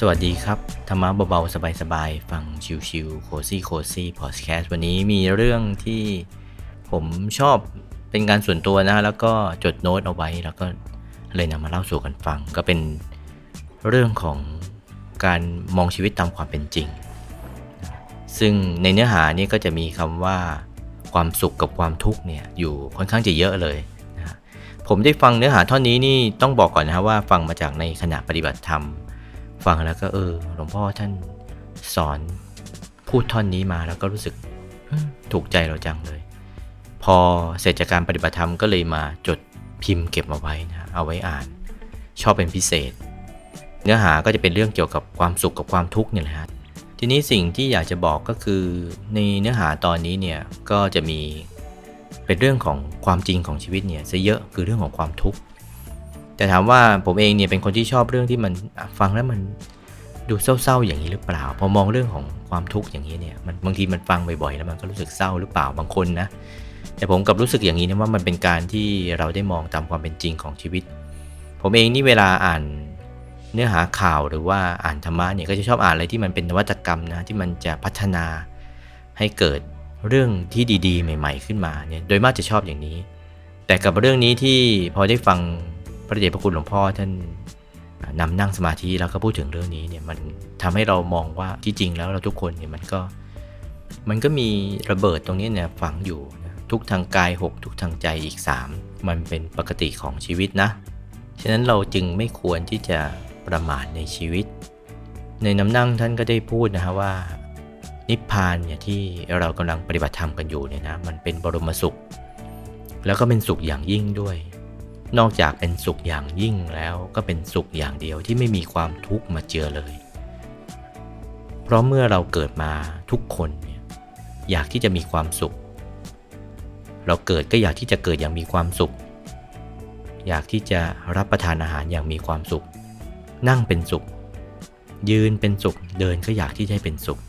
สวัสดีครับ ธรรมะเบาๆ สบายๆ ฟังชิวๆโคซี่โคซี่พอดแคสต์วันนี้มีเรื่องที่ผมชอบเป็นการส่วนตัวนะ แล้วก็จดโน้ตเอาไว้ แล้วก็เลยนำมาเล่าสู่กันฟัง ก็เป็นเรื่องของการมองชีวิตตามความเป็นจริง ซึ่งในเนื้อหานี้ก็จะมีคำว่าความสุขกับความทุกข์เนี่ยอยู่ค่อนข้างจะเยอะเลยนะผมได้ฟังเนื้อหาท่อนนี้นี่ต้องบอกก่อนนะว่าฟังมาจากในขณะปฏิบัติธรรม ฟังแล้วก็เออ หลวงพ่อท่านสอนพูดท่อนนี้มาแล้วก็รู้สึกถูกใจเราจังเลย พอเสร็จจากการปฏิบัติธรรมก็เลยมาจดพิมพ์เก็บมาไว้นะเอาไว้อ่าน ชอบเป็นพิเศษ เนื้อหาก็จะเป็นเรื่องเกี่ยวกับความสุขกับความทุกข์เนี่ยแหละทีนี้สิ่งที่อยากจะบอกก็คือในเนื้อหาตอนนี้เนี่ยก็จะมีเป็นเรื่องของความจริงของชีวิตเนี่ยซะเยอะคือเรื่องของความทุกข์ แต่ถามว่าผมเองเนี่ยเป็นคนที่ชอบเรื่องที่มันฟังแล้วมันดูเศร้าๆอย่างนี้หรือเปล่า พอมองเรื่องของความทุกข์อย่างนี้เนี่ยมันบางทีมันฟังบ่อยๆแล้วมันก็รู้สึกเศร้าหรือเปล่าบางคนนะแต่ผมกับรู้สึกอย่างนี้นะว่ามันเป็นการที่เราได้มองตามความเป็นจริงของชีวิต ผมเองนี่เวลาอ่านเนื้อหาข่าวหรือว่าอ่านธรรมะเนี่ยก็จะชอบอ่านอะไรที่มันเป็นนวัตกรรมนะที่มันจะพัฒนาให้เกิดเรื่องที่ดี ๆ ใหม่ ๆ ขึ้นมาเนี่ยโดยมากจะชอบอย่างนี้ แต่กับเรื่องนี้ที่พอได้ฟัง พระเดชพระคุณหลวงพ่อท่านนำนั่งสมาธิแล้วก็พูดถึงเรื่องนี้เนี่ยมันทำให้เรามองว่าที่จริงแล้วเราทุกคนเนี่ยมันก็มันก็มีระเบิดตรงนี้เนี่ยฝังอยู่นะทุกทางกาย 6 ทุกทางใจอีก 3 มันเป็นปกติของชีวิตนะ ฉะนั้นเราจึงไม่ควรที่จะประมาทในชีวิต ในน้ำนั่งท่านก็ได้พูดนะฮะว่า นิพพานเนี่ยที่เรากำลังปฏิบัติธรรมกันอยู่เนี่ยนะมันเป็นบรมสุข แล้วก็เป็นสุขอย่างยิ่งด้วย นอกจากเป็นสุขอย่างยิ่งแล้วก็เป็นสุขอย่างเดียวที่ไม่มีความทุกข์มาเจือเลย เพราะเมื่อเราเกิดมาทุกคนเนี่ยอยากที่จะมีความสุข เราเกิดก็อยากที่จะเกิดอย่างมีความสุข อยากที่จะรับประทานอาหารอย่างมีความสุข นั่งเป็นสุข ยืนเป็นสุข เดินก็อยากที่จะให้เป็นสุข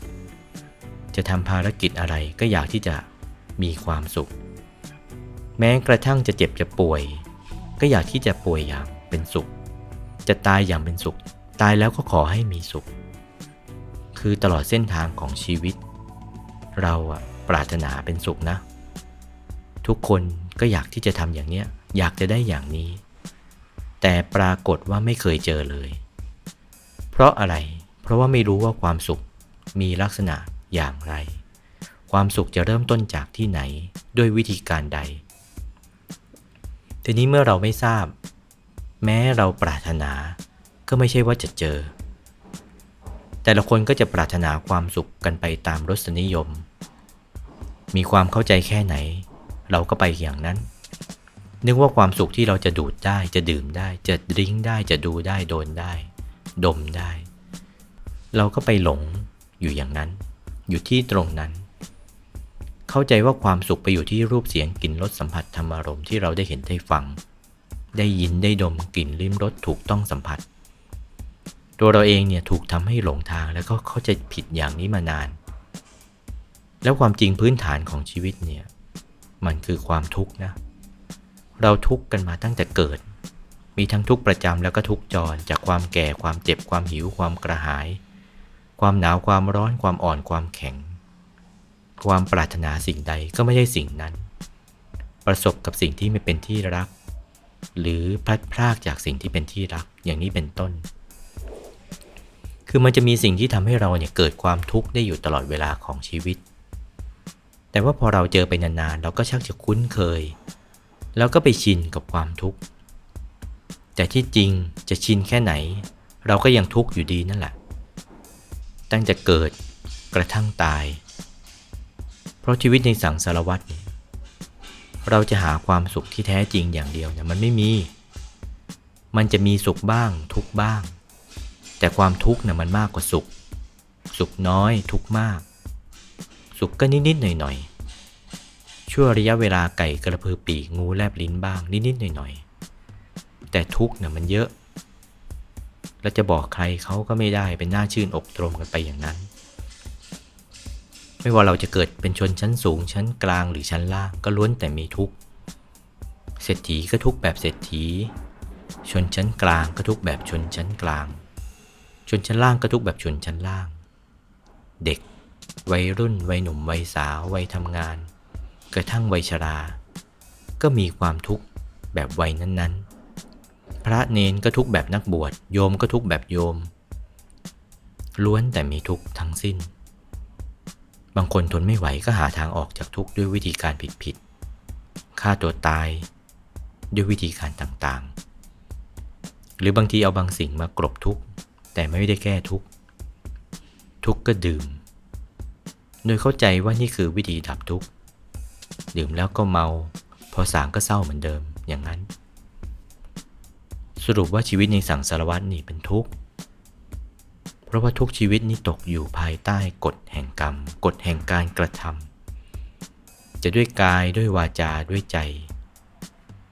จะทำภารกิจอะไรก็อยากที่จะมีความสุข แม้กระทั่งจะเจ็บจะป่วย ก็อยากที่จะป่วยอย่างเป็นสุข จะตายอย่างเป็นสุข ตายแล้วก็ขอให้มีสุข คือตลอดเส้นทางของชีวิต เราอะปรารถนาเป็นสุขนะ ทุกคนก็อยากที่จะทำอย่างเนี้ยอยากจะได้อย่างนี้ แต่ปรากฏว่าไม่เคยเจอเลย เพราะอะไร เพราะว่าไม่รู้ว่าความสุขมีลักษณะอย่างไร ความสุขจะเริ่มต้นจากที่ไหนด้วยวิธีการใด ทีนี้เมื่อเราไม่ทราบ แม้เราปรารถนา ก็ไม่ใช่ว่าจะเจอ แต่ละคนก็จะปรารถนาความสุขกันไปตามรสนิยม มีความเข้าใจแค่ไหน เราก็ไปอย่างนั้น นึกว่าความสุขที่เราจะดูดได้จะดื่มได้ จะดริ้งได้จะดูได้โดนได้ ดมได้ เราก็ไปหลงอยู่อย่างนั้น อยู่ที่ตรงนั้น เข้าใจว่าความสุขไปอยู่ที่รูปเสียงกลิ่นรสสัมผัสธรรมารมณ์ที่เราได้เห็นได้ฟัง ได้ยินได้ดมกลิ่นลิ้มรสถูกต้องสัมผัส ตัวเราเองเนี่ยถูกทำให้หลงทางแล้วก็เข้าใจผิดอย่างนี้มานาน แล้วความจริงพื้นฐานของชีวิตเนี่ยมันคือความทุกข์นะ เราทุกข์กันมาตั้งแต่เกิด มีทั้งทุกข์ประจำแล้วก็ทุกข์จรจากความแก่ความเจ็บความหิวความกระหาย ความหนาวความร้อนความอ่อนความแข็ง ความปรารถนาสิ่งใดก็ไม่ใช่สิ่งนั้น ประสบกับสิ่งที่ไม่เป็นที่รัก หรือพลัดพรากจากสิ่งที่เป็นที่รักอย่างนี้เป็นต้น คือมันจะมีสิ่งที่ทำให้เราเนี่ยเกิดความทุกข์ได้อยู่ตลอดเวลาของชีวิต แต่ว่าพอเราเจอไปนานๆเราก็ชักจะคุ้นเคย แล้วก็ไปชินกับความทุกข์แต่ที่จริงจะชินแค่ไหน เราก็ยังทุกข์อยู่ดีนั่นแหละ ตั้งแต่เกิดกระทั่งตาย ราะชีวิตในสังสารวัฏเนี่ยเราจะหาความสุขที่แท้จริงอย่างเดียวเนี่ยมันไม่มี มันจะมีสุขบ้างทุกบ้าง แต่ความทุกข์เนี่ยมันมากกว่าสุข สุขน้อยทุกมาก สุขก็นิดๆหน่อยๆ ชั่วระยะเวลาไก่กระพือปีกงูแลบลิ้นบ้างนิดๆหน่อยๆ แต่ทุกเนี่ยมันเยอะ เราจะบอกใครเขาก็ไม่ได้เป็นหน้าชื่นอกตรมกันไปอย่างนั้น ไม่ว่าเราจะเกิดเป็นชนชั้นสูงชั้นกลางหรือชั้นล่างก็ล้วนแต่มีทุกเศรษฐีก็ทุกแบบเศรษฐี ชนชั้นกลางก็ทุกแบบชนชั้นกลาง ชนชั้นล่างก็ทุกแบบชนชั้นล่าง เด็ก วัยรุ่น วัยหนุ่ม วัยสาว วัยทำงาน กระทั่งวัยชรา ก็มีความทุกข์แบบวัยนั้นๆ พระเนนก็ทุกแบบนักบวช โยมก็ทุกแบบโยม ล้วนแต่มีทุกข์ทั้งสิ้น บางคนทนไม่ไหวก็หาทางออกจากทุกข์ด้วยวิธีการผิดๆฆ่าตัวตาย ด้วยวิธีการต่างๆ หรือบางทีเอาบางสิ่งมากรบทุกข์แต่ไม่ได้แก้ทุกข์ทุกข์ก็ดื่ม โดยเข้าใจว่านี่คือวิธีดับทุกข์ดื่มแล้วก็เมา พอสางก็เศร้าเหมือนเดิมอย่างนั้น สรุปว่าชีวิตในสังสารวัตนี่เป็นทุกข์ เพราะว่าทุกชีวิตนี้ตกอยู่ภายใต้กฎแห่งกรรม กฎแห่งการกระทำจะด้วยกายด้วยวาจาด้วยใจ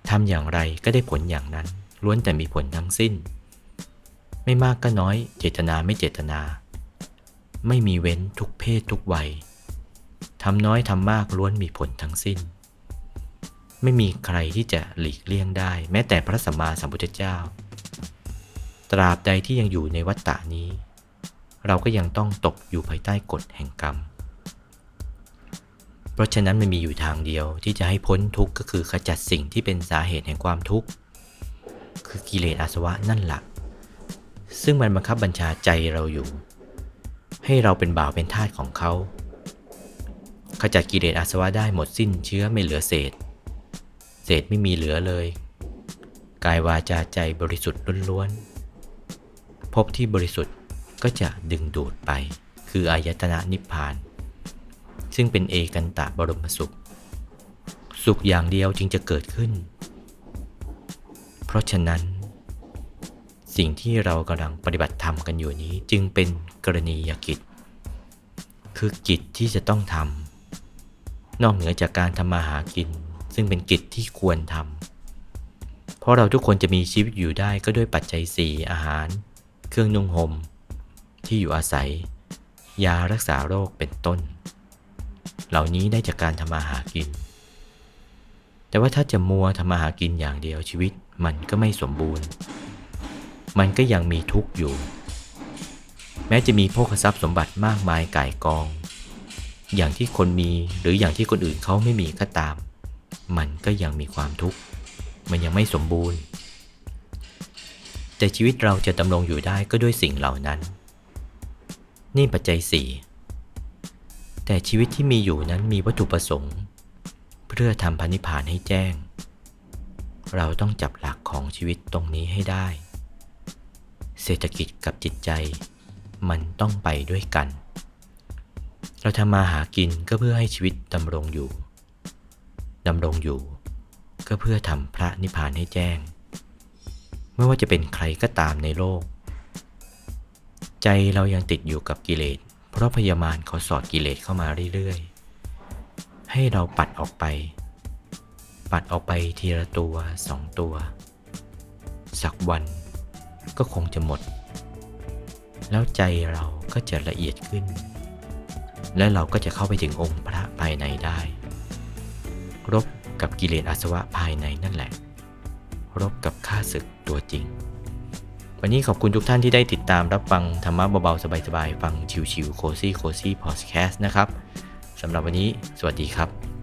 ทำอย่างไรก็ได้ผลอย่างนั้น ล้วนแต่มีผลทั้งสิ้น ไม่มากก็น้อย เจตนาไม่เจตนา ไม่มีเว้นทุกเพศทุกวัยทำน้อยทำมากล้วนมีผลทั้งสิ้น ไม่มีใครที่จะหลีกเลี่ยงได้ แม้แต่พระสัมมาสัมพุทธเจ้า ตราบใดที่ยังอยู่ในวัฏฏะนี้ เราก็ยังต้องตกอยู่ภายใต้กฎแห่งกรรม เพราะฉะนั้นมันมีอยู่ทางเดียวที่จะให้พ้นทุกข์ก็คือขจัดสิ่งที่เป็นสาเหตุแห่งความทุกข์ คือกิเลสอาสวะนั่นแหละซึ่งมันบังคับบัญชาใจเราอยู่ ให้เราเป็นบ่าวเป็นทาสของเขา ขจัดกิเลสอาสวะได้หมดสิ้นเชื้อไม่เหลือเศษ เศษไม่มีเหลือเลย กายวาจาใจบริสุทธิ์ล้วนๆพบที่บริสุทธิ์ ก็จะดึงดูดไป คืออายตนะนิพพาน ซึ่งเป็นเอกันตะบรมสุข สุขอย่างเดียวจึงจะเกิดขึ้น เพราะฉะนั้น สิ่งที่เรากำลังปฏิบัติธรรมกันอยู่นี้จึงเป็นกรณียกิจ คือกิจที่จะต้องทำนอกเหนือจากการทำมาหากิน ซึ่งเป็นกิจที่ควรทำเพราะเราทุกคนจะมีชีวิตอยู่ได้ก็ด้วยปัจจัยสี่อาหาร เครื่องนุ่งหม่ม ที่อยู่อาศัย ยารักษาโรคเป็นต้น เหล่านี้ได้จากการทำมาหากิน แต่ว่าถ้าจะมัวทำมาหากินอย่างเดียวชีวิตมันก็ไม่สมบูรณ์ มันก็ยังมีทุกข์อยู่ แม้จะมีโภคทรัพย์สมบัติมากมายก่ายกอง อย่างที่คนมีหรืออย่างที่คนอื่นเขาไม่มีก็ตาม มันก็ยังมีความทุกข์ มันยังไม่สมบูรณ์แต่ชีวิตเราจะดำรงอยู่ได้ก็ด้วยสิ่งเหล่านั้น นี่ปัจจัยสี่แต่ชีวิตที่มีอยู่นั้นมีวัตถุประสงค์ เพื่อทำพันิพานให้แจ้ง เราต้องจับหลักของชีวิตตรงนี้ให้ได้ เศรษฐกิจกับจิตใจ มันต้องไปด้วยกัน เราทำมาหากินก็เพื่อให้ชีวิตดำรงอยู่ดำรงอยู่ ก็เพื่อทำพระนิพพานให้แจ้ง ไม่ว่าจะเป็นใครก็ตามในโลก ใจเรายังติดอยู่กับกิเลส เพราะพยามารเขาสอดกิเลสเข้ามาเรื่อยๆ ให้เราปัดออกไป ปัดออกไปทีละตัวสองตัว สักวันก็คงจะหมด แล้วใจเราก็จะละเอียดขึ้น และเราก็จะเข้าไปถึงองค์พระภายในได้ รบกับกิเลสอาสวะภายในนั่นแหละ รบกับข้าศึกตัวจริง วันนี้ขอบคุณทุกท่านที่ได้ติดตามรับฟังธรรมะเบาๆ สบายๆ ฟังชิวๆโคซี่โคซี่พอดแคสต์นะครับสำหรับวันนี้ สวัสดีครับ